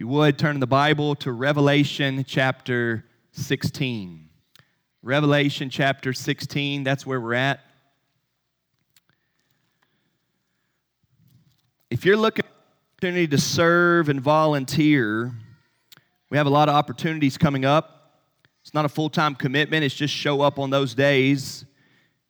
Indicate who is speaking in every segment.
Speaker 1: You would, turn the Bible to Revelation chapter 16. Revelation chapter 16, that's where we're at. If you're looking for opportunity to serve and volunteer, we have a lot of opportunities coming up. It's not a full time commitment, it's just show up on those days.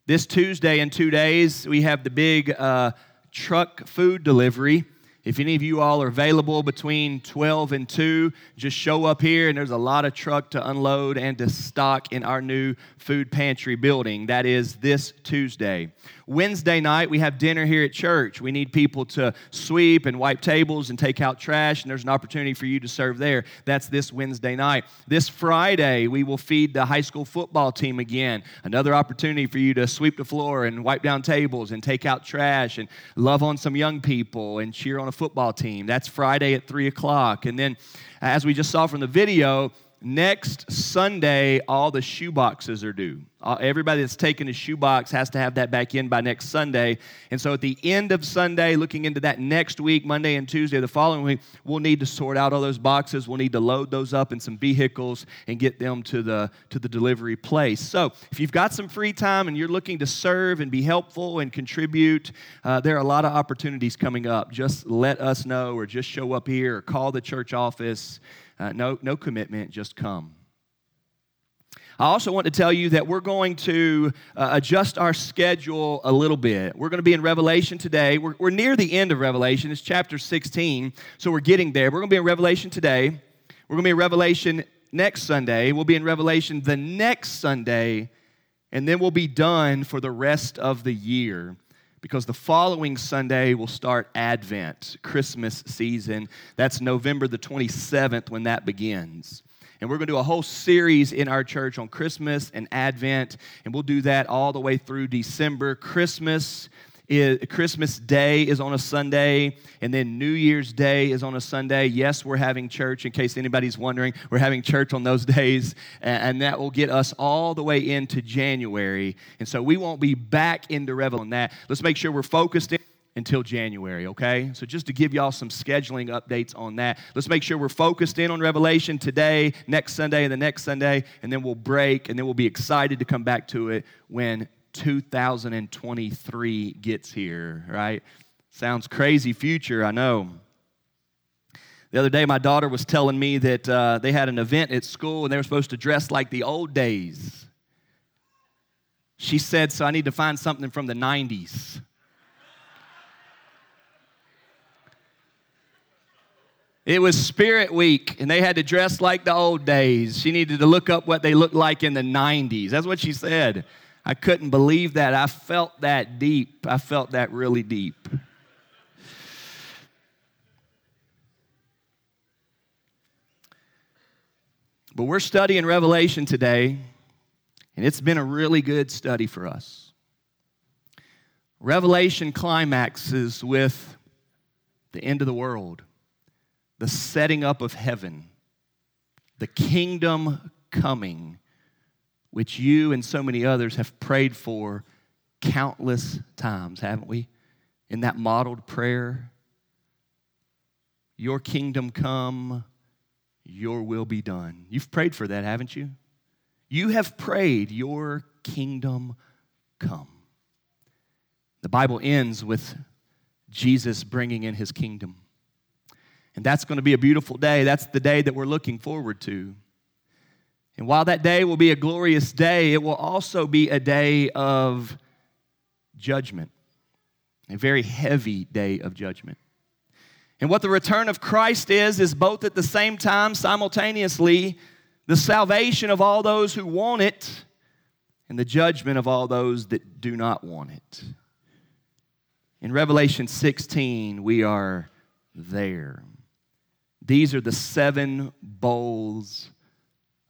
Speaker 1: This Tuesday in two days, we have the big uh, truck food delivery. If any of you all are available between 12 and 2, just show up here and there's a lot of truck to unload and to stock in our new food pantry building. That is this Tuesday. Wednesday night, we have dinner here at church. We need people to sweep and wipe tables and take out trash, and there's an opportunity for you to serve there. That's this Wednesday night. This Friday, we will feed the high school football team again. Another opportunity for you to sweep the floor and wipe down tables and take out trash and love on some young people and cheer on a football team. That's Friday at 3 o'clock. And then, as we just saw from the video, next Sunday, all the shoe boxes are due. Uh, everybody that's taken a shoebox has to have that back in by next Sunday. And so at the end of Sunday, looking into that next week, Monday and Tuesday, the following week, we'll need to sort out all those boxes. We'll need to load those up in some vehicles and get them to the, to the delivery place. So if you've got some free time and you're looking to serve and be helpful and contribute, uh, there are a lot of opportunities coming up. Just let us know or just show up here or call the church office. Uh, no, no commitment, just come. I also want to tell you that we're going to uh, adjust our schedule a little bit. We're going to be in Revelation today. We're, we're near the end of Revelation. It's chapter 16, so we're getting there. We're going to be in Revelation today. We're going to be in Revelation next Sunday. We'll be in Revelation the next Sunday, and then we'll be done for the rest of the year because the following Sunday will start Advent, Christmas season. That's November the 27th when that begins. And we're going to do a whole series in our church on Christmas and Advent, and we'll do that all the way through December. Christmas is, Christmas Day is on a Sunday, and then New Year's Day is on a Sunday. Yes, we're having church, in case anybody's wondering. We're having church on those days, and that will get us all the way into January. And so we won't be back into Revelation. Let's make sure we're focused in until January, okay? So just to give y'all some scheduling updates on that. Let's make sure we're focused in on Revelation today, next Sunday, and the next Sunday, and then we'll break, and then we'll be excited to come back to it when 2023 gets here, right? Sounds crazy future, I know. The other day, my daughter was telling me that uh, they had an event at school and they were supposed to dress like the old days. She said, So I need to find something from the 90s. It was Spirit Week, and they had to dress like the old days. She needed to look up what they looked like in the 90s. That's what she said. I couldn't believe that. I felt that deep. I felt that really deep. But we're studying Revelation today, and it's been a really good study for us. Revelation climaxes with the end of the world the setting up of heaven, the kingdom coming, which you and so many others have prayed for countless times, haven't we? In that modeled prayer, Your kingdom come, Your will be done. You've prayed for that, haven't you? You have prayed, Your kingdom come. The Bible ends with Jesus bringing in His kingdom. And that's going to be a beautiful day. That's the day that we're looking forward to. And while that day will be a glorious day, it will also be a day of judgment, a very heavy day of judgment. And what the return of Christ is, is both at the same time, simultaneously, the salvation of all those who want it and the judgment of all those that do not want it. In Revelation 16, we are there. These are the seven bowls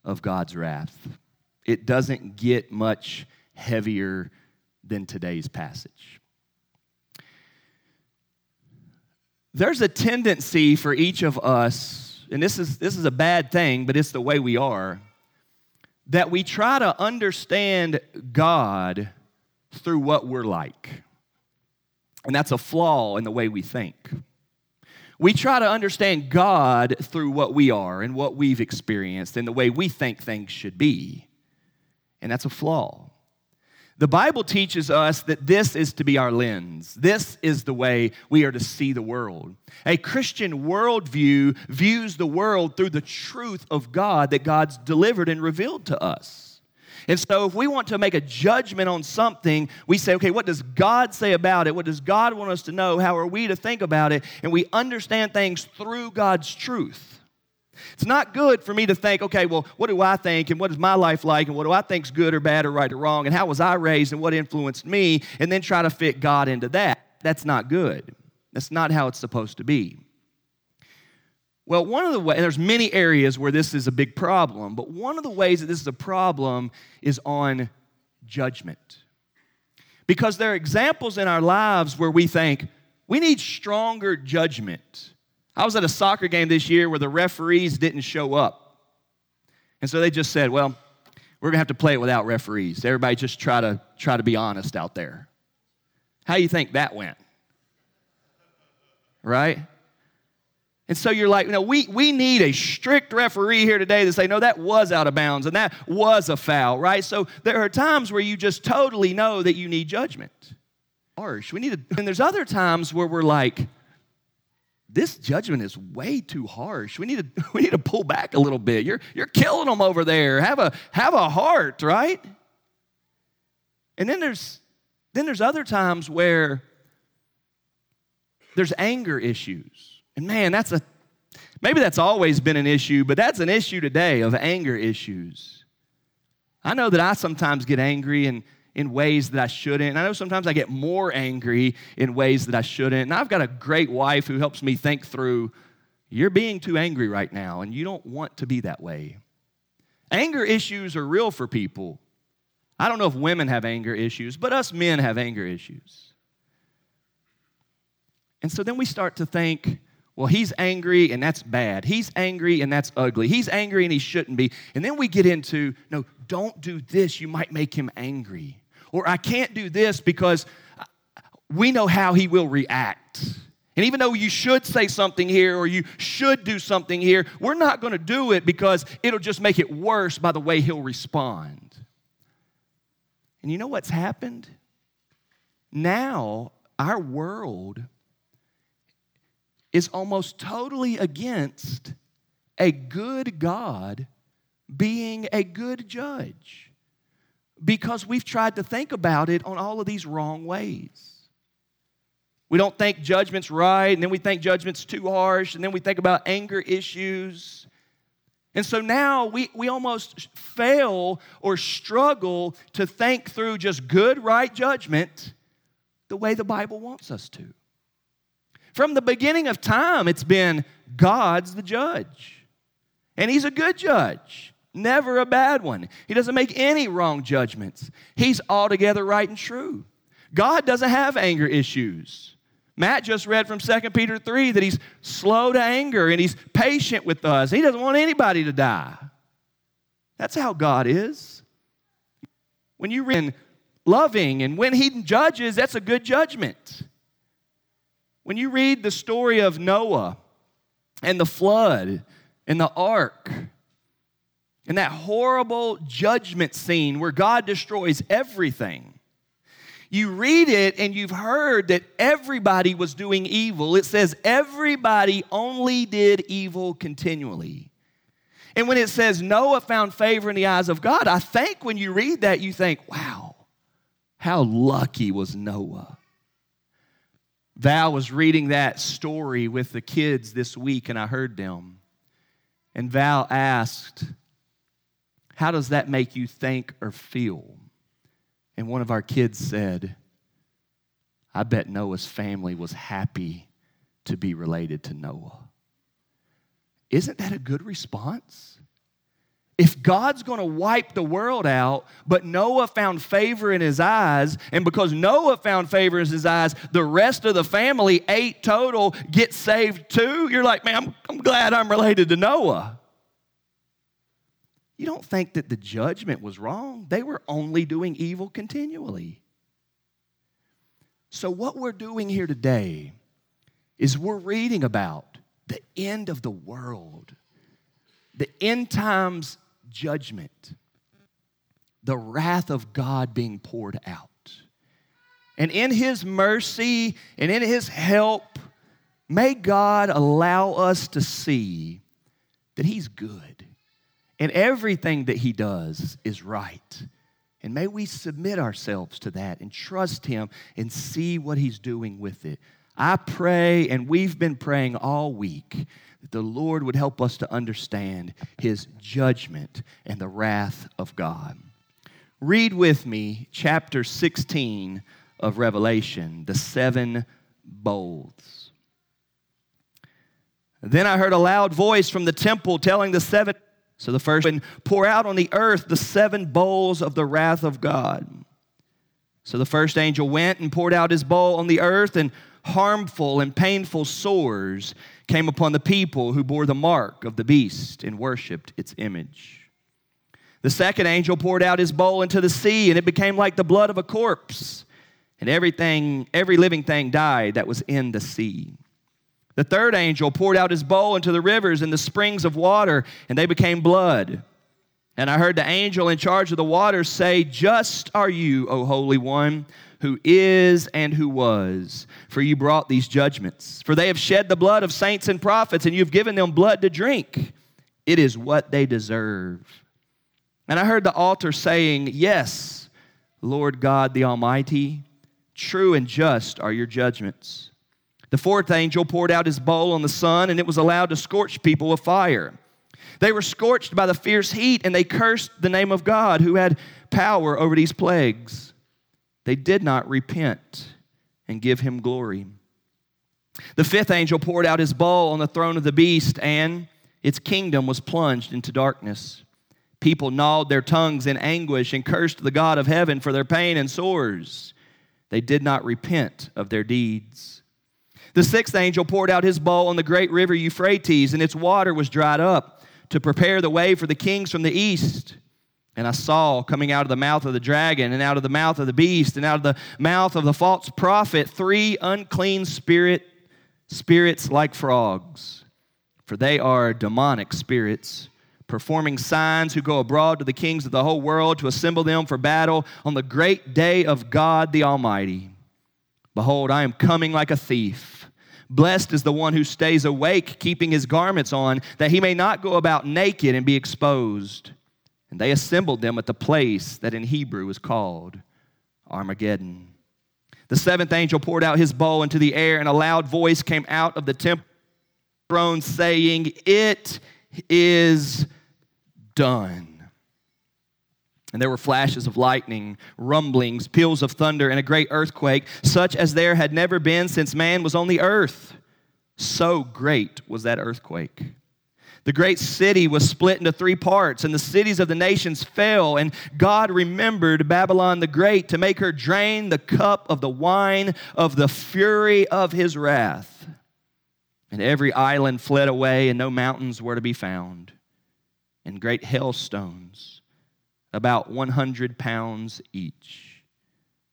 Speaker 1: of God's wrath. It doesn't get much heavier than today's passage. There's a tendency for each of us, and this is, this is a bad thing, but it's the way we are, that we try to understand God through what we're like. And that's a flaw in the way we think. We try to understand God through what we are and what we've experienced and the way we think things should be. And that's a flaw. The Bible teaches us that this is to be our lens. This is the way we are to see the world. A Christian worldview views the world through the truth of God that God's delivered and revealed to us. And so, if we want to make a judgment on something, we say, okay, what does God say about it? What does God want us to know? How are we to think about it? And we understand things through God's truth. It's not good for me to think, okay, well, what do I think and what is my life like and what do I think is good or bad or right or wrong and how was I raised and what influenced me and then try to fit God into that. That's not good. That's not how it's supposed to be. Well, one of the ways, and there's many areas where this is a big problem, but one of the ways that this is a problem is on judgment. Because there are examples in our lives where we think we need stronger judgment. I was at a soccer game this year where the referees didn't show up. And so they just said, well, we're going to have to play it without referees. Everybody just try to try to be honest out there. How do you think that went? Right? And so you're like, you know, we, we need a strict referee here today to say, no, that was out of bounds and that was a foul, right? So there are times where you just totally know that you need judgment. Harsh. We need to, and there's other times where we're like, this judgment is way too harsh. We need to, we need to pull back a little bit. You're, you're killing them over there. Have a, have a heart, right? And then there's, then there's other times where there's anger issues and man, that's a maybe that's always been an issue, but that's an issue today of anger issues. I know that I sometimes get angry in, in ways that I shouldn't. And I know sometimes I get more angry in ways that I shouldn't. And I've got a great wife who helps me think through you're being too angry right now, and you don't want to be that way. Anger issues are real for people. I don't know if women have anger issues, but us men have anger issues. And so then we start to think, well, he's angry and that's bad. He's angry and that's ugly. He's angry and he shouldn't be. And then we get into, no, don't do this. You might make him angry. Or I can't do this because we know how he will react. And even though you should say something here or you should do something here, we're not going to do it because it'll just make it worse by the way he'll respond. And you know what's happened? Now, our world is almost totally against a good God being a good judge because we've tried to think about it on all of these wrong ways. We don't think judgment's right, and then we think judgment's too harsh, and then we think about anger issues. And so now we, we almost fail or struggle to think through just good, right judgment the way the Bible wants us to. From the beginning of time, it's been God's the judge. And He's a good judge, never a bad one. He doesn't make any wrong judgments, He's altogether right and true. God doesn't have anger issues. Matt just read from 2 Peter 3 that he's slow to anger and he's patient with us. He doesn't want anybody to die. That's how God is. When you read loving and when he judges, that's a good judgment. When you read the story of Noah and the flood and the ark and that horrible judgment scene where God destroys everything, you read it and you've heard that everybody was doing evil. It says everybody only did evil continually. And when it says Noah found favor in the eyes of God, I think when you read that, you think, wow, how lucky was Noah. Val was reading that story with the kids this week, and I heard them. And Val asked, How does that make you think or feel? And one of our kids said, I bet Noah's family was happy to be related to Noah. Isn't that a good response? If God's going to wipe the world out, but Noah found favor in his eyes, and because Noah found favor in his eyes, the rest of the family, eight total, get saved too, you're like, man, I'm, I'm glad I'm related to Noah. You don't think that the judgment was wrong. They were only doing evil continually. So, what we're doing here today is we're reading about the end of the world, the end times judgment, the wrath of God being poured out. And in His mercy and in His help, may God allow us to see that He's good and everything that He does is right. And may we submit ourselves to that and trust Him and see what He's doing with it. I pray, and we've been praying all week, that the Lord would help us to understand His judgment and the wrath of God. Read with me chapter 16 of Revelation, the seven bowls. Then I heard a loud voice from the temple telling the seven. So the first one, pour out on the earth the seven bowls of the wrath of God. So the first angel went and poured out his bowl on the earth, and harmful and painful sores came upon the people who bore the mark of the beast and worshiped its image. The second angel poured out his bowl into the sea, and it became like the blood of a corpse, and everything, every living thing died that was in the sea. The third angel poured out his bowl into the rivers and the springs of water, and they became blood. And I heard the angel in charge of the waters say, Just are you, O Holy One, who is and who was, for you brought these judgments. For they have shed the blood of saints and prophets, and you've given them blood to drink. It is what they deserve. And I heard the altar saying, Yes, Lord God the Almighty, true and just are your judgments. The fourth angel poured out his bowl on the sun, and it was allowed to scorch people with fire. They were scorched by the fierce heat, and they cursed the name of God who had power over these plagues. They did not repent and give him glory. The fifth angel poured out his bowl on the throne of the beast, and its kingdom was plunged into darkness. People gnawed their tongues in anguish and cursed the God of heaven for their pain and sores. They did not repent of their deeds. The sixth angel poured out his bowl on the great river Euphrates, and its water was dried up to prepare the way for the kings from the east. And I saw coming out of the mouth of the dragon, and out of the mouth of the beast, and out of the mouth of the false prophet three unclean spirit spirits like frogs, for they are demonic spirits performing signs, who go abroad to the kings of the whole world to assemble them for battle on the great day of God the Almighty. Behold, I am coming like a thief. Blessed is the one who stays awake, keeping his garments on, that he may not go about naked and be exposed. And they assembled them at the place that in Hebrew is called Armageddon. The seventh angel poured out his bowl into the air, and a loud voice came out of the temple throne saying, It is done. And there were flashes of lightning, rumblings, peals of thunder, and a great earthquake, such as there had never been since man was on the earth. So great was that earthquake. The great city was split into three parts, and the cities of the nations fell. And God remembered Babylon the Great to make her drain the cup of the wine of the fury of his wrath. And every island fled away, and no mountains were to be found and great hailstones, about 100 pounds each,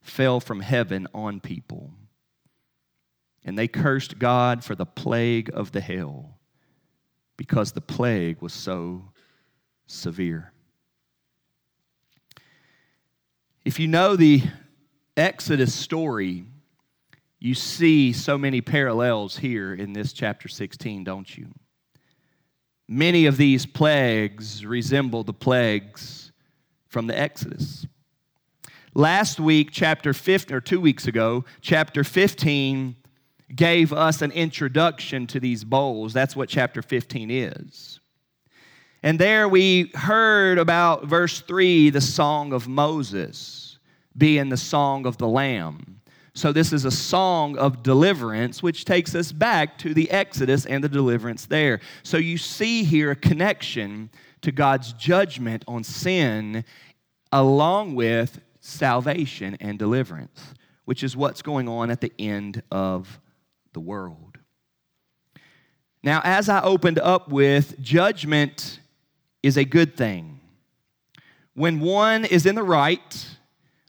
Speaker 1: fell from heaven on people. And they cursed God for the plague of the hail, because the plague was so severe. If you know the Exodus story, you see so many parallels here in this chapter 16, don't you? Many of these plagues resemble the plagues from the Exodus. Last week, chapter 15, or two weeks ago, chapter 15 gave us an introduction to these bowls. That's what chapter 15 is. And there we heard about verse 3, the song of Moses being the song of the Lamb. So, this is a song of deliverance, which takes us back to the Exodus and the deliverance there. So, you see here a connection to God's judgment on sin along with salvation and deliverance, which is what's going on at the end of the world. Now, as I opened up with, judgment is a good thing. When one is in the right,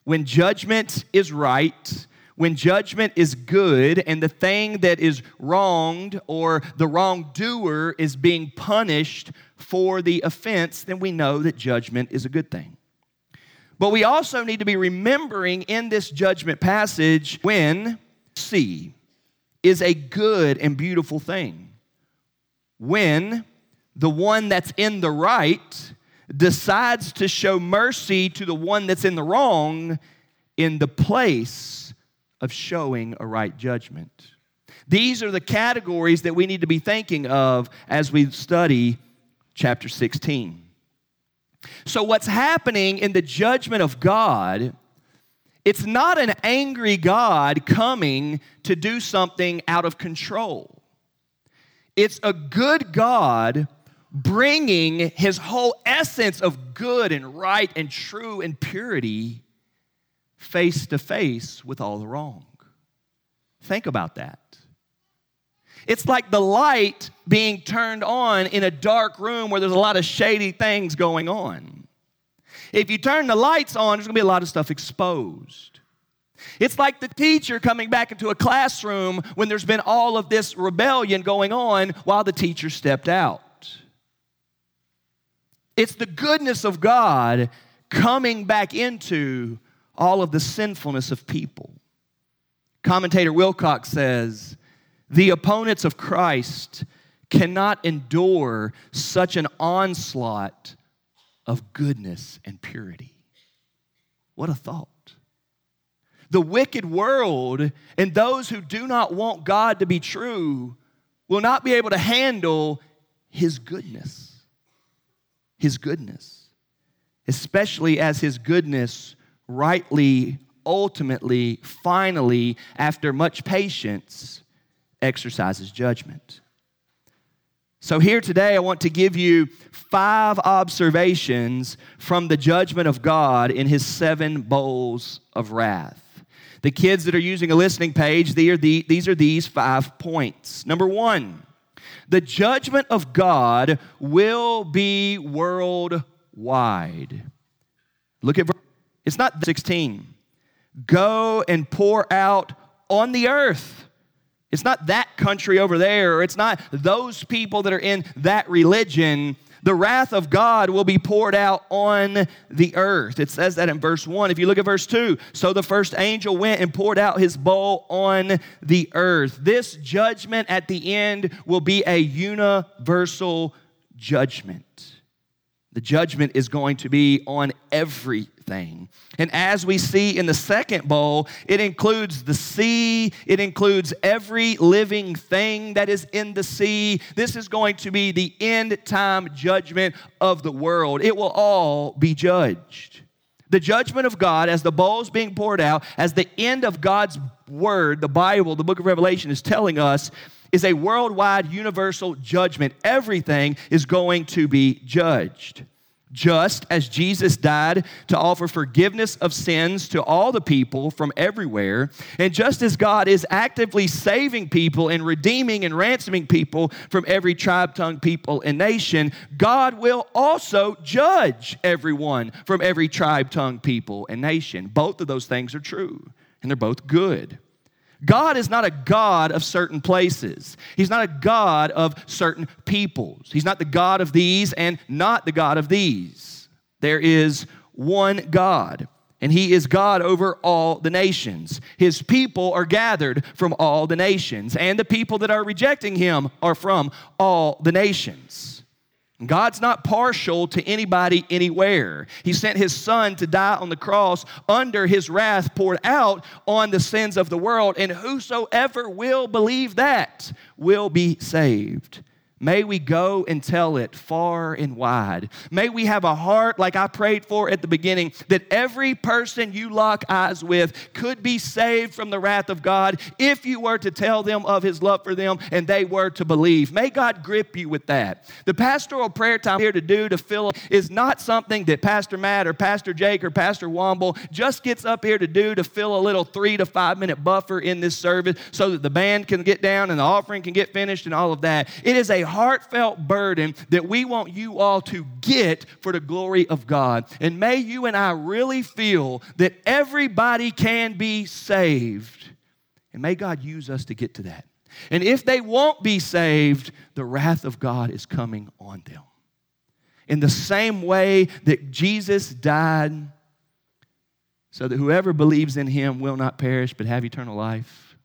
Speaker 1: when judgment is right, when judgment is good and the thing that is wronged or the wrongdoer is being punished for the offense, then we know that judgment is a good thing. But we also need to be remembering in this judgment passage when see is a good and beautiful thing. When the one that's in the right decides to show mercy to the one that's in the wrong in the place of showing a right judgment. These are the categories that we need to be thinking of as we study chapter 16. So, what's happening in the judgment of God, it's not an angry God coming to do something out of control. It's a good God bringing his whole essence of good and right and true and purity face to face with all the wrong. Think about that. It's like the light being turned on in a dark room where there's a lot of shady things going on. If you turn the lights on, there's gonna be a lot of stuff exposed. It's like the teacher coming back into a classroom when there's been all of this rebellion going on while the teacher stepped out. It's the goodness of God coming back into all of the sinfulness of people. Commentator Wilcock says, the opponents of Christ cannot endure such an onslaught of goodness and purity. What a thought. The wicked world and those who do not want God to be true will not be able to handle His goodness. His goodness. Especially as His goodness rightly, ultimately, finally, after much patience, exercises judgment. So, here today, I want to give you five observations from the judgment of God in his seven bowls of wrath. The kids that are using a listening page, are the, these are these five points. Number one, the judgment of God will be worldwide. Look at it's not 16. Go and pour out on the earth. It's not that country over there, or it's not those people that are in that religion. The wrath of God will be poured out on the earth. It says that in verse 1. If you look at verse 2, so the first angel went and poured out his bowl on the earth. This judgment at the end will be a universal judgment. The judgment is going to be on everything. And as we see in the second bowl, it includes the sea, it includes every living thing that is in the sea. This is going to be the end time judgment of the world. It will all be judged. The judgment of God, as the bowl is being poured out, as the end of God's word, the Bible, the book of Revelation is telling us, is a worldwide universal judgment. Everything is going to be judged. Just as Jesus died to offer forgiveness of sins to all the people from everywhere, and just as God is actively saving people and redeeming and ransoming people from every tribe, tongue, people, and nation, God will also judge everyone from every tribe, tongue, people, and nation. Both of those things are true, and they're both good. God is not a God of certain places. He's not a God of certain peoples. He's not the God of these and not the God of these. There is one God, and He is God over all the nations. His people are gathered from all the nations, and the people that are rejecting Him are from all the nations. God's not partial to anybody anywhere. He sent his son to die on the cross under his wrath poured out on the sins of the world, and whosoever will believe that will be saved. May we go and tell it far and wide. May we have a heart like I prayed for at the beginning that every person you lock eyes with could be saved from the wrath of God if you were to tell them of his love for them and they were to believe. May God grip you with that. The pastoral prayer time here to do to fill is not something that Pastor Matt or Pastor Jake or Pastor Womble just gets up here to do to fill a little three to five minute buffer in this service so that the band can get down and the offering can get finished and all of that. It is a heartfelt burden that we want you all to get for the glory of God. And may you and I really feel that everybody can be saved And may God use us to get to that. And if they won't be saved, the wrath of God is coming on them. In the same way that Jesus died so that whoever believes in him will not perish but have eternal life.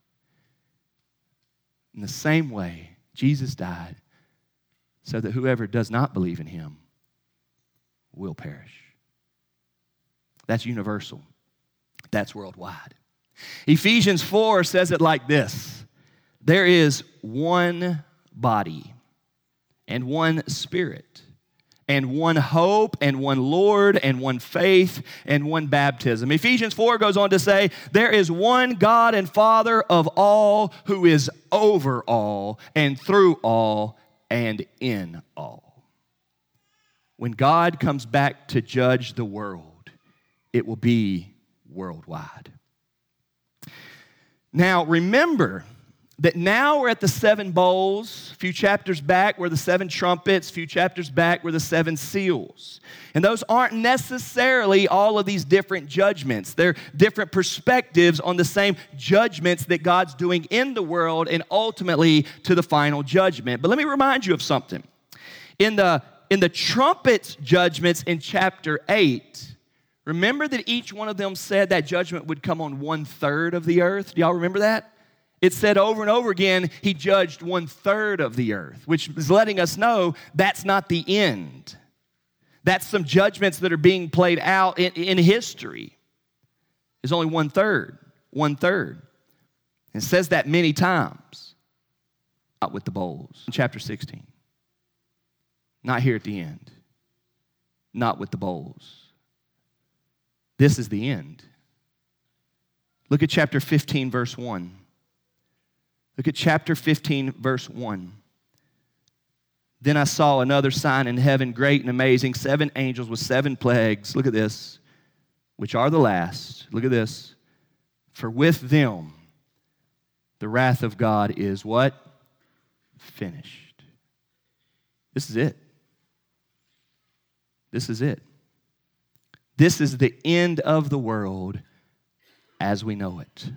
Speaker 1: In the same way, Jesus died so that whoever does not believe in him will perish. That's universal, that's worldwide. Ephesians 4 says it like this There is one body and one spirit and one hope and one Lord and one faith and one baptism. Ephesians 4 goes on to say, There is one God and Father of all who is over all and through all and in all. When God comes back to judge the world, it will be worldwide. Now, remember, that now we're at the seven bowls. A few chapters back were the seven trumpets. A few chapters back were the seven seals. And those aren't necessarily all of these different judgments. They're different perspectives on the same judgments that God's doing in the world and ultimately to the final judgment. But let me remind you of something. In the, in the trumpets judgments in chapter 8, remember that each one of them said that judgment would come on one third of the earth? Do y'all remember that? It said over and over again, he judged one third of the earth, which is letting us know that's not the end. That's some judgments that are being played out in, in history. It's only one third, one third. It says that many times. Not with the bowls. Chapter 16. Not here at the end. Not with the bowls. This is the end. Look at chapter 15, verse 1. Look at chapter 15, verse 1. Then I saw another sign in heaven, great and amazing, seven angels with seven plagues. Look at this, which are the last. Look at this. For with them the wrath of God is what? Finished. This is it. This is it. This is the end of the world as we know it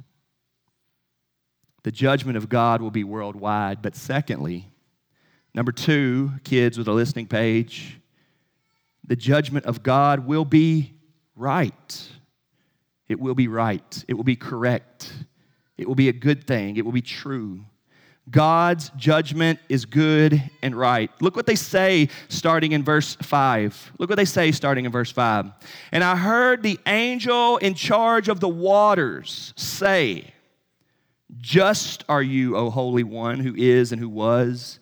Speaker 1: the judgment of God will be worldwide. But secondly, number two, kids with a listening page, the judgment of God will be right. It will be right. It will be correct. It will be a good thing. It will be true. God's judgment is good and right. Look what they say starting in verse 5. Look what they say starting in verse 5. And I heard the angel in charge of the waters say, just are you, O Holy One, who is and who was.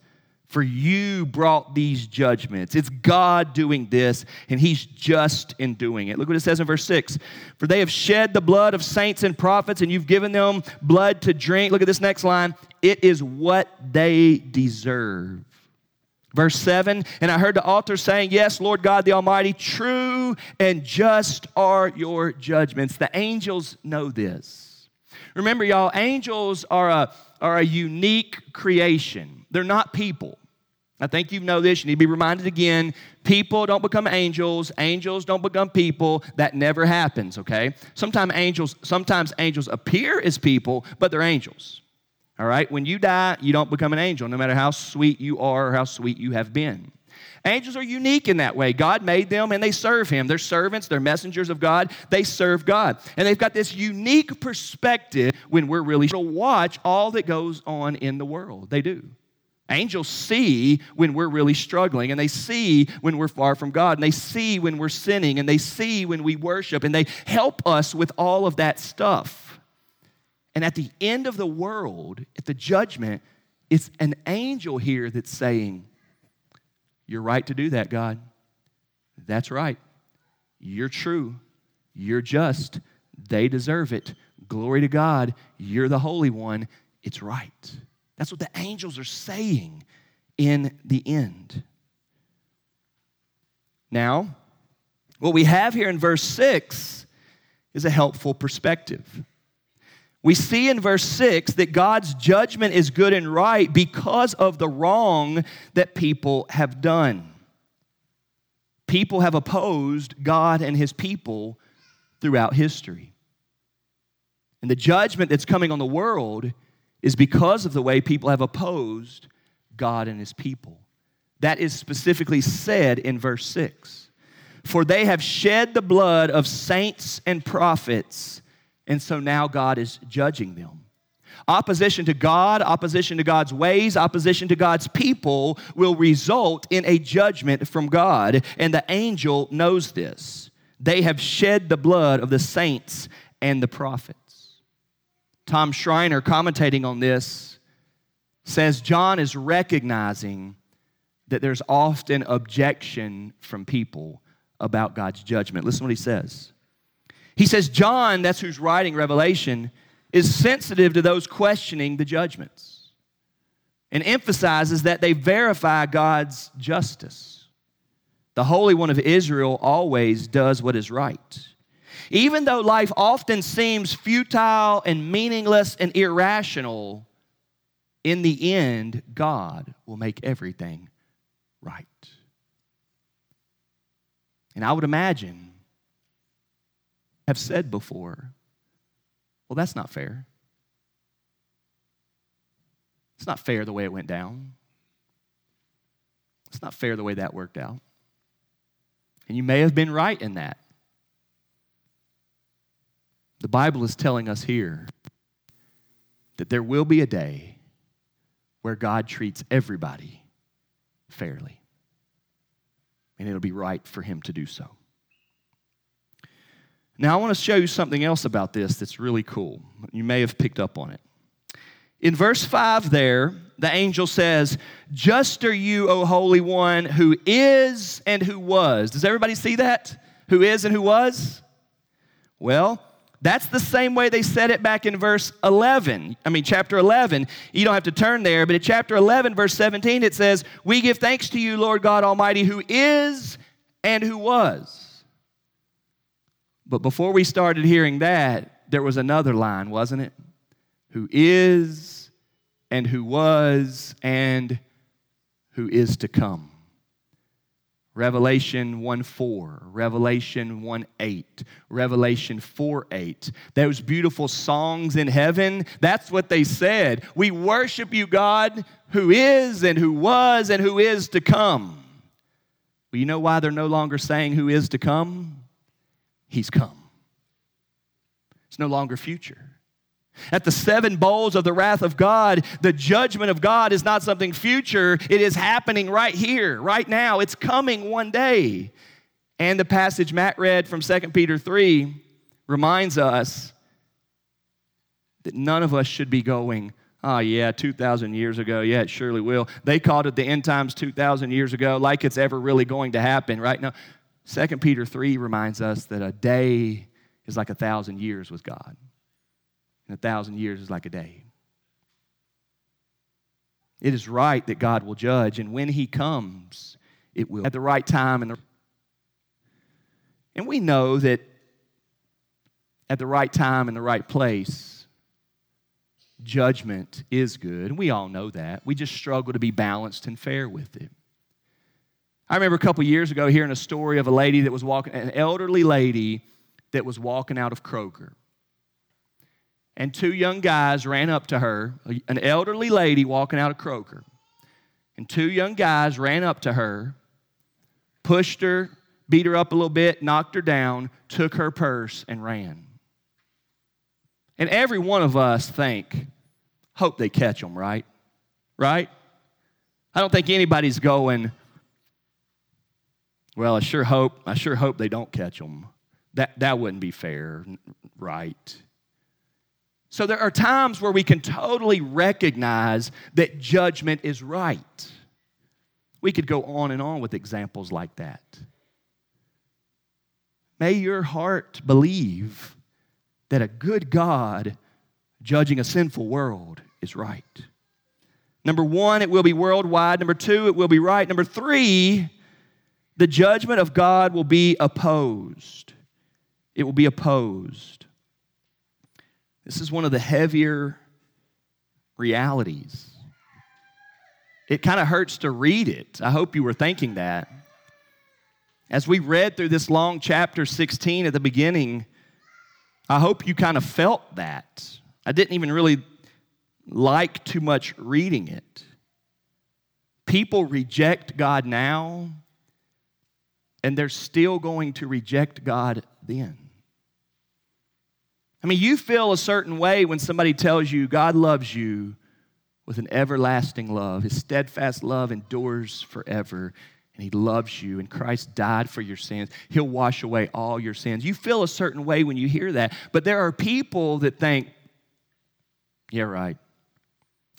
Speaker 1: For you brought these judgments. It's God doing this, and He's just in doing it. Look what it says in verse 6 For they have shed the blood of saints and prophets, and you've given them blood to drink. Look at this next line. It is what they deserve. Verse 7 And I heard the altar saying, Yes, Lord God the Almighty, true and just are your judgments. The angels know this. Remember, y'all, angels are a, are a unique creation. They're not people. I think you know this. You need to be reminded again. People don't become angels. Angels don't become people. That never happens, okay? Sometimes angels, sometimes angels appear as people, but they're angels. All right? When you die, you don't become an angel, no matter how sweet you are or how sweet you have been. Angels are unique in that way. God made them and they serve Him. They're servants, they're messengers of God. They serve God. And they've got this unique perspective when we're really to watch all that goes on in the world. They do. Angels see when we're really struggling, and they see when we're far from God, and they see when we're sinning, and they see when we worship, and they help us with all of that stuff. And at the end of the world, at the judgment, it's an angel here that's saying, you're right to do that, God. That's right. You're true. You're just. They deserve it. Glory to God. You're the Holy One. It's right. That's what the angels are saying in the end. Now, what we have here in verse 6 is a helpful perspective. We see in verse 6 that God's judgment is good and right because of the wrong that people have done. People have opposed God and his people throughout history. And the judgment that's coming on the world is because of the way people have opposed God and his people. That is specifically said in verse 6. For they have shed the blood of saints and prophets, and so now God is judging them. Opposition to God, opposition to God's ways, opposition to God's people will result in a judgment from God, and the angel knows this. They have shed the blood of the saints and the prophets. Tom Schreiner, commentating on this, says John is recognizing that there's often objection from people about God's judgment. Listen to what he says. He says, John, that's who's writing Revelation, is sensitive to those questioning the judgments and emphasizes that they verify God's justice. The Holy One of Israel always does what is right. Even though life often seems futile and meaningless and irrational, in the end, God will make everything right. And I would imagine, have said before, well, that's not fair. It's not fair the way it went down. It's not fair the way that worked out. And you may have been right in that. The Bible is telling us here that there will be a day where God treats everybody fairly. And it'll be right for him to do so. Now, I want to show you something else about this that's really cool. You may have picked up on it. In verse 5, there, the angel says, Just are you, O Holy One, who is and who was. Does everybody see that? Who is and who was? Well, that's the same way they said it back in verse 11. I mean, chapter 11. You don't have to turn there, but in chapter 11, verse 17, it says, We give thanks to you, Lord God Almighty, who is and who was. But before we started hearing that, there was another line, wasn't it? Who is and who was and who is to come. Revelation 1 4, Revelation 1 8, Revelation 4 8. Those beautiful songs in heaven, that's what they said. We worship you, God, who is and who was and who is to come. Well, you know why they're no longer saying who is to come? He's come. It's no longer future. At the seven bowls of the wrath of God, the judgment of God is not something future. It is happening right here, right now. It's coming one day. And the passage Matt read from 2 Peter 3 reminds us that none of us should be going, oh, yeah, 2,000 years ago. Yeah, it surely will. They called it the end times 2,000 years ago, like it's ever really going to happen, right? now. 2 Peter 3 reminds us that a day is like a thousand years with God and a thousand years is like a day. It is right that God will judge, and when He comes, it will at the right time. And, the, and we know that at the right time and the right place, judgment is good. And we all know that. We just struggle to be balanced and fair with it. I remember a couple years ago hearing a story of a lady that was walking, an elderly lady that was walking out of Kroger and two young guys ran up to her, an elderly lady walking out of Kroger. And two young guys ran up to her, pushed her, beat her up a little bit, knocked her down, took her purse, and ran. And every one of us think, hope they catch them, right? Right? I don't think anybody's going, well, I sure hope, I sure hope they don't catch them. That, that wouldn't be fair, right? So there are times where we can totally recognize that judgment is right. We could go on and on with examples like that. May your heart believe that a good God judging a sinful world is right. Number one, it will be worldwide. Number two, it will be right. Number three, the judgment of God will be opposed. It will be opposed. This is one of the heavier realities. It kind of hurts to read it. I hope you were thinking that. As we read through this long chapter 16 at the beginning, I hope you kind of felt that. I didn't even really like too much reading it. People reject God now, and they're still going to reject God then. I mean, you feel a certain way when somebody tells you God loves you with an everlasting love. His steadfast love endures forever, and He loves you, and Christ died for your sins. He'll wash away all your sins. You feel a certain way when you hear that, but there are people that think, yeah, right.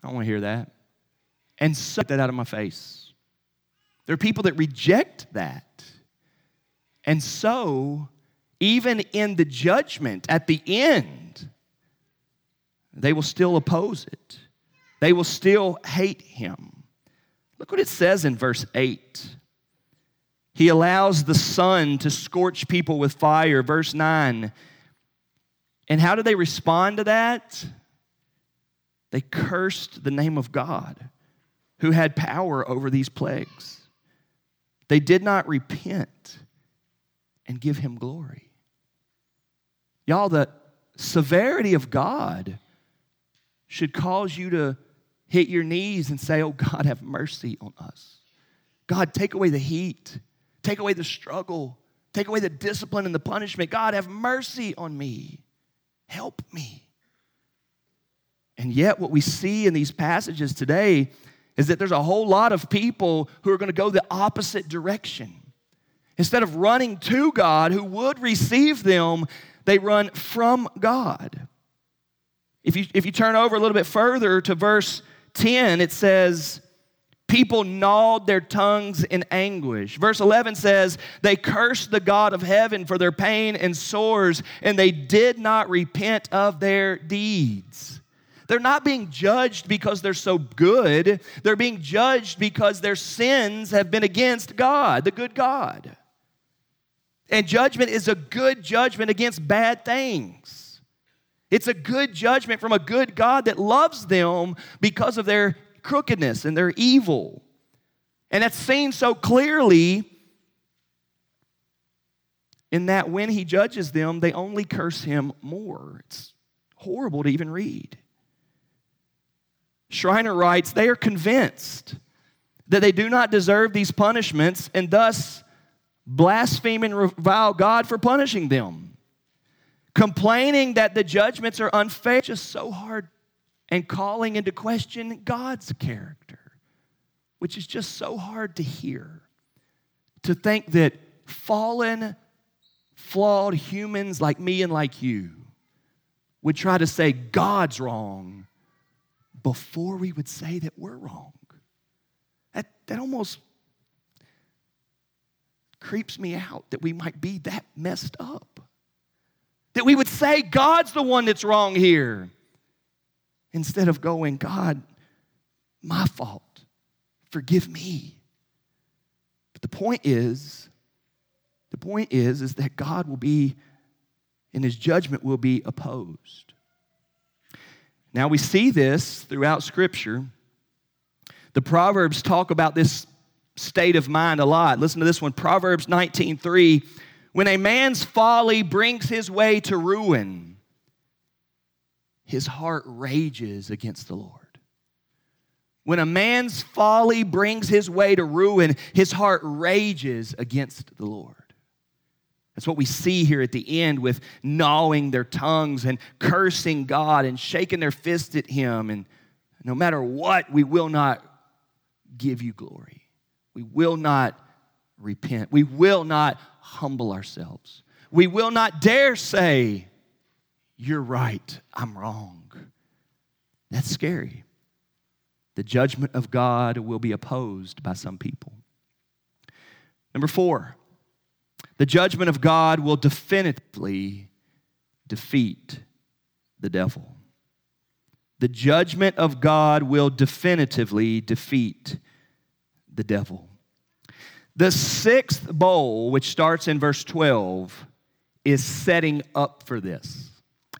Speaker 1: I don't want to hear that. And suck that out of my face. There are people that reject that. And so, even in the judgment at the end, they will still oppose it. They will still hate him. Look what it says in verse 8. He allows the sun to scorch people with fire. Verse 9. And how do they respond to that? They cursed the name of God who had power over these plagues. They did not repent and give him glory. Y'all, the severity of God should cause you to hit your knees and say, Oh, God, have mercy on us. God, take away the heat, take away the struggle, take away the discipline and the punishment. God, have mercy on me. Help me. And yet, what we see in these passages today is that there's a whole lot of people who are going to go the opposite direction. Instead of running to God, who would receive them, they run from God. If you, if you turn over a little bit further to verse 10, it says, People gnawed their tongues in anguish. Verse 11 says, They cursed the God of heaven for their pain and sores, and they did not repent of their deeds. They're not being judged because they're so good. They're being judged because their sins have been against God, the good God. And judgment is a good judgment against bad things. It's a good judgment from a good God that loves them because of their crookedness and their evil. And that's seen so clearly in that when he judges them, they only curse him more. It's horrible to even read. Schreiner writes, they are convinced that they do not deserve these punishments and thus blaspheme and revile God for punishing them. Complaining that the judgments are unfair, just so hard, and calling into question God's character, which is just so hard to hear. To think that fallen, flawed humans like me and like you would try to say God's wrong before we would say that we're wrong. That, that almost creeps me out that we might be that messed up. That we would say God's the one that's wrong here instead of going, God, my fault, forgive me. But the point is, the point is, is that God will be, in his judgment, will be opposed. Now we see this throughout Scripture. The Proverbs talk about this state of mind a lot. Listen to this one Proverbs 19:3. When a man's folly brings his way to ruin, his heart rages against the Lord. When a man's folly brings his way to ruin, his heart rages against the Lord. That's what we see here at the end with gnawing their tongues and cursing God and shaking their fist at Him. And no matter what, we will not give you glory. We will not repent. We will not humble ourselves. We will not dare say, You're right, I'm wrong. That's scary. The judgment of God will be opposed by some people. Number four, the judgment of God will definitively defeat the devil. The judgment of God will definitively defeat the devil. The sixth bowl, which starts in verse 12, is setting up for this.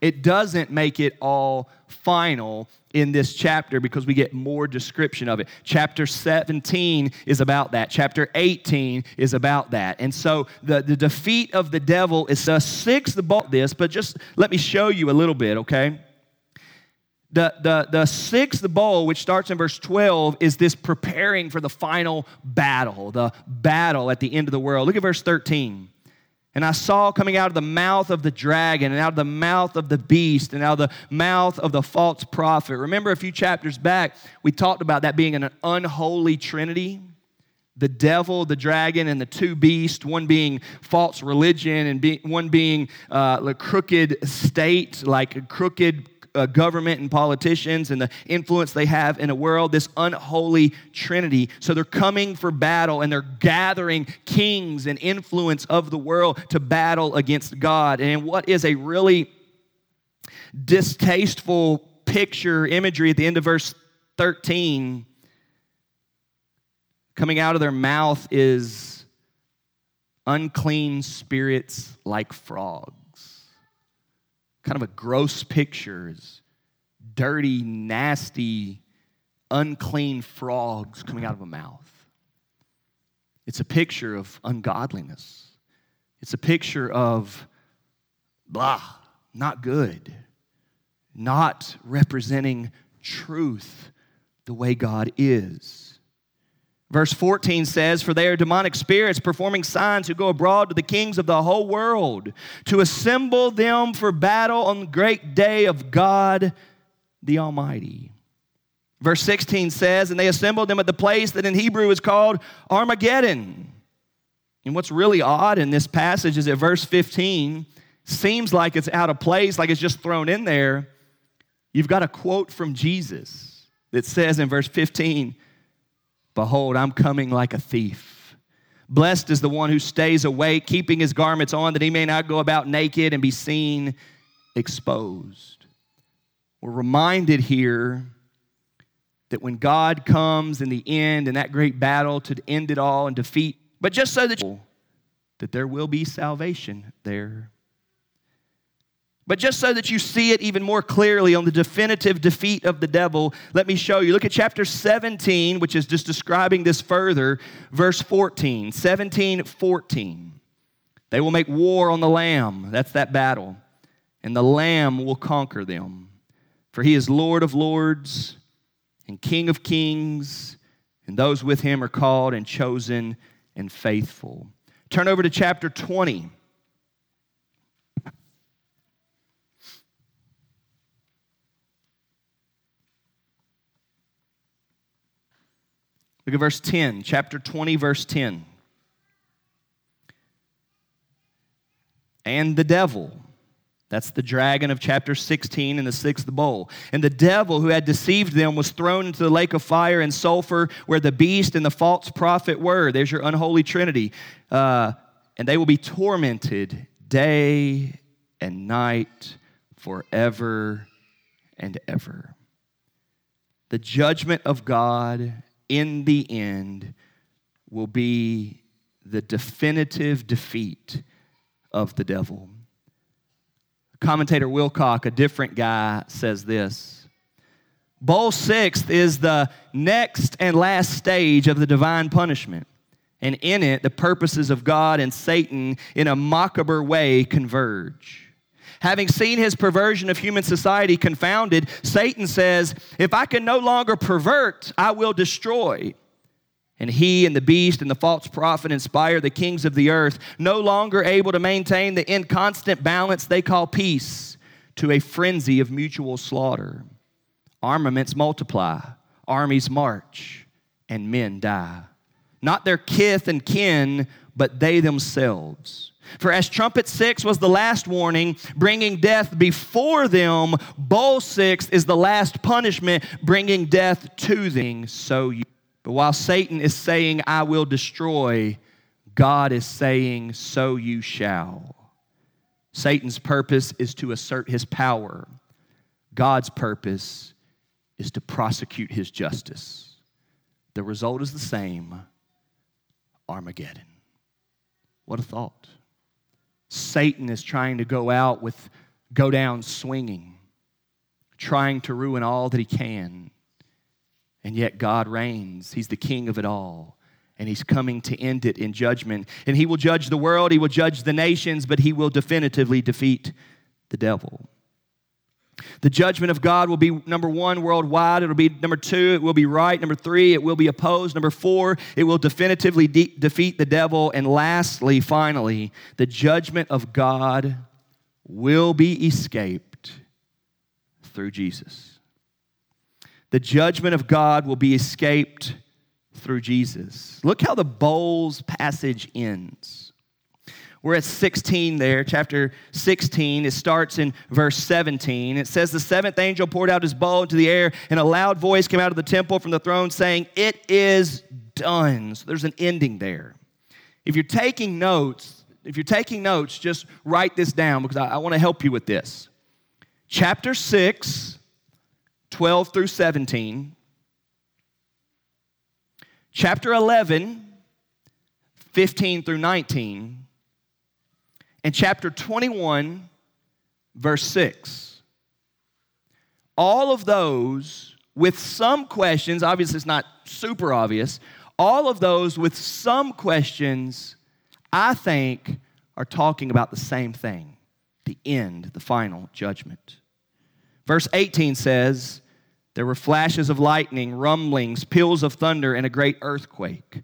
Speaker 1: It doesn't make it all final, in this chapter because we get more description of it. Chapter 17 is about that. Chapter 18 is about that. And so the, the defeat of the devil is the sixth about this, but just let me show you a little bit, okay? The, the, the sixth bowl, which starts in verse 12, is this preparing for the final battle, the battle at the end of the world. Look at verse 13. And I saw coming out of the mouth of the dragon, and out of the mouth of the beast, and out of the mouth of the false prophet. Remember a few chapters back, we talked about that being an unholy trinity the devil, the dragon, and the two beasts, one being false religion and be, one being uh, a crooked state, like a crooked uh, government and politicians and the influence they have in a world, this unholy trinity. So they're coming for battle and they're gathering kings and influence of the world to battle against God. And what is a really distasteful picture, imagery at the end of verse 13, coming out of their mouth is unclean spirits like frogs kind of a gross picture is dirty, nasty, unclean frogs coming out of a mouth. It's a picture of ungodliness. It's a picture of blah, not good, not representing truth the way God is. Verse 14 says, For they are demonic spirits performing signs who go abroad to the kings of the whole world to assemble them for battle on the great day of God the Almighty. Verse 16 says, And they assembled them at the place that in Hebrew is called Armageddon. And what's really odd in this passage is that verse 15 seems like it's out of place, like it's just thrown in there. You've got a quote from Jesus that says in verse 15, Behold, I'm coming like a thief. Blessed is the one who stays awake, keeping his garments on, that he may not go about naked and be seen exposed. We're reminded here that when God comes in the end, in that great battle to end it all and defeat, but just so that, you, that there will be salvation there. But just so that you see it even more clearly on the definitive defeat of the devil, let me show you. Look at chapter 17, which is just describing this further, verse 14. 17, 14. They will make war on the Lamb. That's that battle. And the Lamb will conquer them. For he is Lord of lords and King of kings, and those with him are called and chosen and faithful. Turn over to chapter 20. Look at verse 10, chapter 20, verse 10. And the devil, that's the dragon of chapter 16 in the sixth bowl. And the devil who had deceived them was thrown into the lake of fire and sulfur where the beast and the false prophet were. There's your unholy trinity. Uh, and they will be tormented day and night forever and ever. The judgment of God in the end will be the definitive defeat of the devil. Commentator Wilcock, a different guy, says this Bowl sixth is the next and last stage of the divine punishment. And in it, the purposes of God and Satan in a Macabre way converge. Having seen his perversion of human society confounded, Satan says, If I can no longer pervert, I will destroy. And he and the beast and the false prophet inspire the kings of the earth, no longer able to maintain the inconstant balance they call peace, to a frenzy of mutual slaughter. Armaments multiply, armies march, and men die. Not their kith and kin, but they themselves. For as trumpet six was the last warning, bringing death before them, bowl six is the last punishment, bringing death to them. So you. But while Satan is saying, I will destroy, God is saying, So you shall. Satan's purpose is to assert his power, God's purpose is to prosecute his justice. The result is the same Armageddon. What a thought. Satan is trying to go out with go down swinging. trying to ruin all that he can. And yet God reigns, he's the king of it all. And he's coming to end it in judgment. And he will judge the world, he will judge the nations, but he will definitively defeat the devil. The judgment of God will be number one, worldwide. It'll be number two, it will be right. Number three, it will be opposed. Number four, it will definitively de- defeat the devil. And lastly, finally, the judgment of God will be escaped through Jesus. The judgment of God will be escaped through Jesus. Look how the bowls passage ends. We're at 16 there, chapter 16. It starts in verse 17. It says, The seventh angel poured out his bowl into the air, and a loud voice came out of the temple from the throne saying, It is done. So there's an ending there. If you're taking notes, if you're taking notes, just write this down because I, I want to help you with this. Chapter 6, 12 through 17. Chapter 11, 15 through 19 and chapter 21, verse 6. All of those with some questions, obviously it's not super obvious, all of those with some questions, I think, are talking about the same thing the end, the final judgment. Verse 18 says, There were flashes of lightning, rumblings, peals of thunder, and a great earthquake,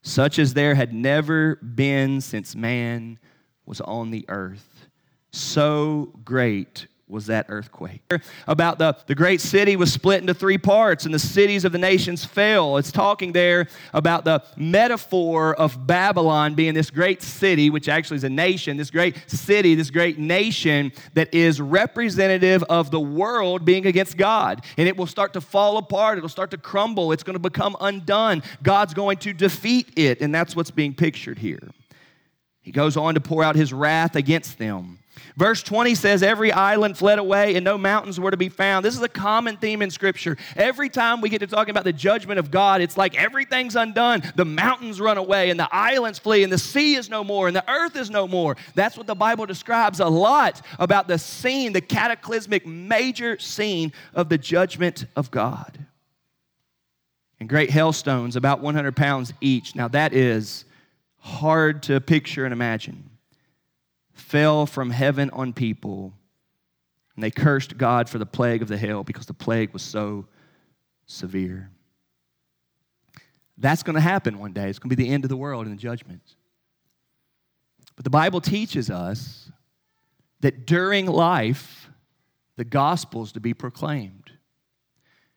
Speaker 1: such as there had never been since man was on the earth. So great was that earthquake. About the, the great city was split into three parts, and the cities of the nations fell. It's talking there about the metaphor of Babylon being this great city, which actually is a nation, this great city, this great nation that is representative of the world being against God. And it will start to fall apart, it'll start to crumble, it's going to become undone. God's going to defeat it, and that's what's being pictured here. He goes on to pour out his wrath against them. Verse 20 says, Every island fled away and no mountains were to be found. This is a common theme in Scripture. Every time we get to talking about the judgment of God, it's like everything's undone. The mountains run away and the islands flee and the sea is no more and the earth is no more. That's what the Bible describes a lot about the scene, the cataclysmic major scene of the judgment of God. And great hailstones, about 100 pounds each. Now, that is hard to picture and imagine, fell from heaven on people, and they cursed God for the plague of the hail because the plague was so severe. That's going to happen one day. It's going to be the end of the world and the judgment. But the Bible teaches us that during life, the gospel is to be proclaimed.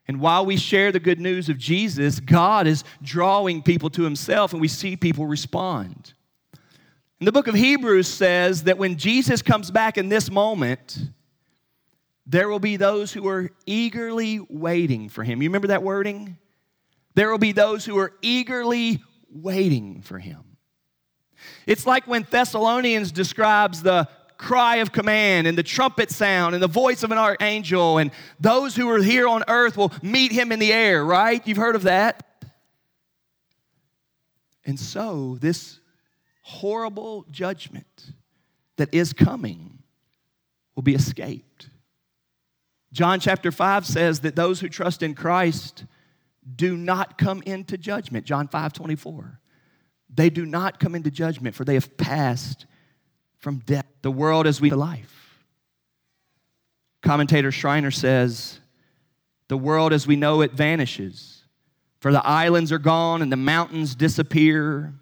Speaker 1: And while we share the good news of Jesus, God is drawing people to himself, and we see people respond. And the book of Hebrews says that when Jesus comes back in this moment, there will be those who are eagerly waiting for him. You remember that wording? There will be those who are eagerly waiting for him. It's like when Thessalonians describes the cry of command and the trumpet sound and the voice of an archangel, and those who are here on earth will meet him in the air, right? You've heard of that. And so, this horrible judgment that is coming will be escaped. John chapter 5 says that those who trust in Christ do not come into judgment. John 5 24. They do not come into judgment, for they have passed from death, the world as we know life. Commentator Schreiner says, the world as we know it vanishes, for the islands are gone and the mountains disappear.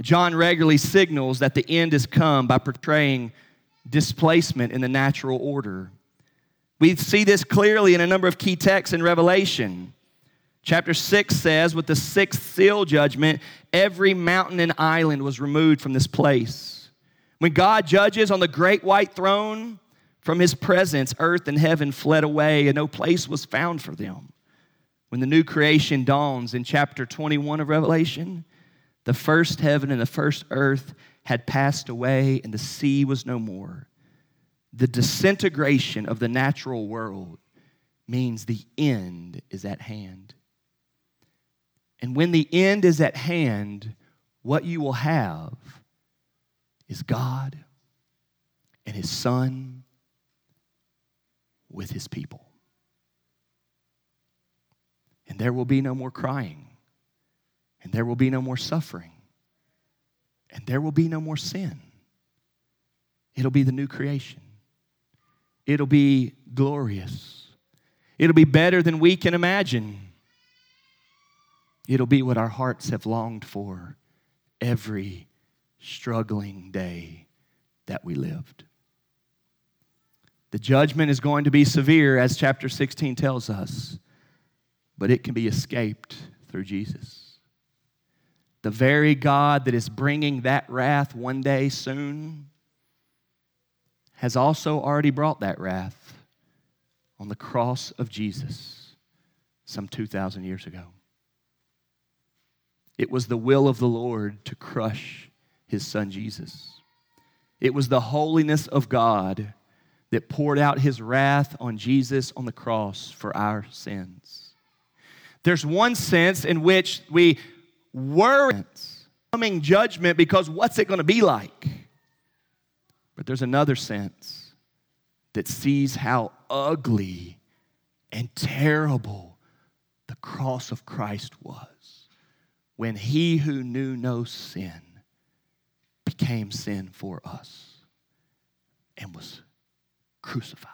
Speaker 1: John regularly signals that the end has come by portraying displacement in the natural order. We see this clearly in a number of key texts in Revelation. Chapter 6 says, with the sixth seal judgment, every mountain and island was removed from this place. When God judges on the great white throne, from his presence, earth and heaven fled away, and no place was found for them. When the new creation dawns in chapter 21 of Revelation, the first heaven and the first earth had passed away, and the sea was no more. The disintegration of the natural world means the end is at hand. And when the end is at hand, what you will have is God and His Son with his people. And there will be no more crying, and there will be no more suffering, and there will be no more sin. It'll be the new creation. It'll be glorious. It'll be better than we can imagine. It'll be what our hearts have longed for every struggling day that we lived. The judgment is going to be severe, as chapter 16 tells us, but it can be escaped through Jesus. The very God that is bringing that wrath one day soon has also already brought that wrath on the cross of Jesus some 2,000 years ago. It was the will of the Lord to crush his son Jesus. It was the holiness of God that poured out his wrath on Jesus on the cross for our sins. There's one sense in which we worry coming judgment because what's it going to be like? But there's another sense that sees how ugly and terrible the cross of Christ was when he who knew no sin became sin for us and was crucified.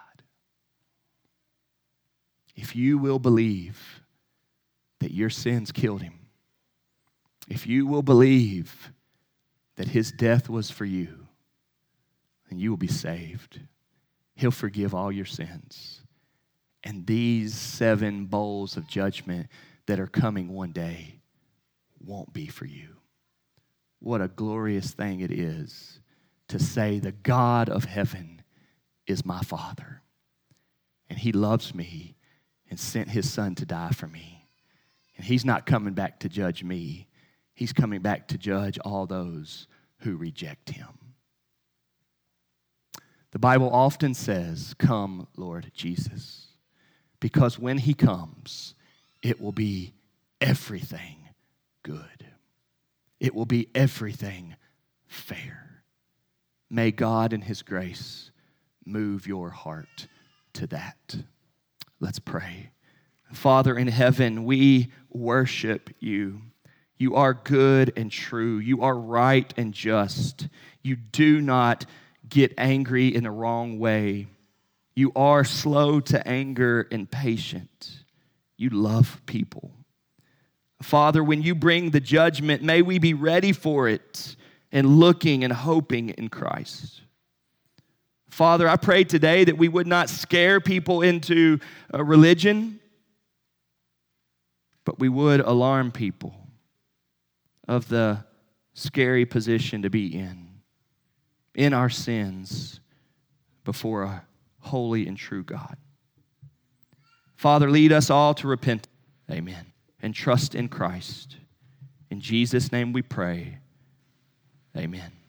Speaker 1: If you will believe that your sins killed him, if you will believe that his death was for you, then you will be saved. He'll forgive all your sins. And these seven bowls of judgment that are coming one day won't be for you. What a glorious thing it is to say, The God of heaven is my Father, and He loves me and sent His Son to die for me. And He's not coming back to judge me, He's coming back to judge all those who reject Him. The Bible often says, Come, Lord Jesus, because when He comes, it will be everything good. It will be everything fair. May God in His grace move your heart to that. Let's pray. Father in heaven, we worship you. You are good and true. You are right and just. You do not get angry in the wrong way. You are slow to anger and patient. You love people. Father, when you bring the judgment, may we be ready for it and looking and hoping in Christ. Father, I pray today that we would not scare people into a religion, but we would alarm people of the scary position to be in, in our sins before a holy and true God. Father, lead us all to repent. Amen and trust in Christ. In Jesus' name we pray. Amen.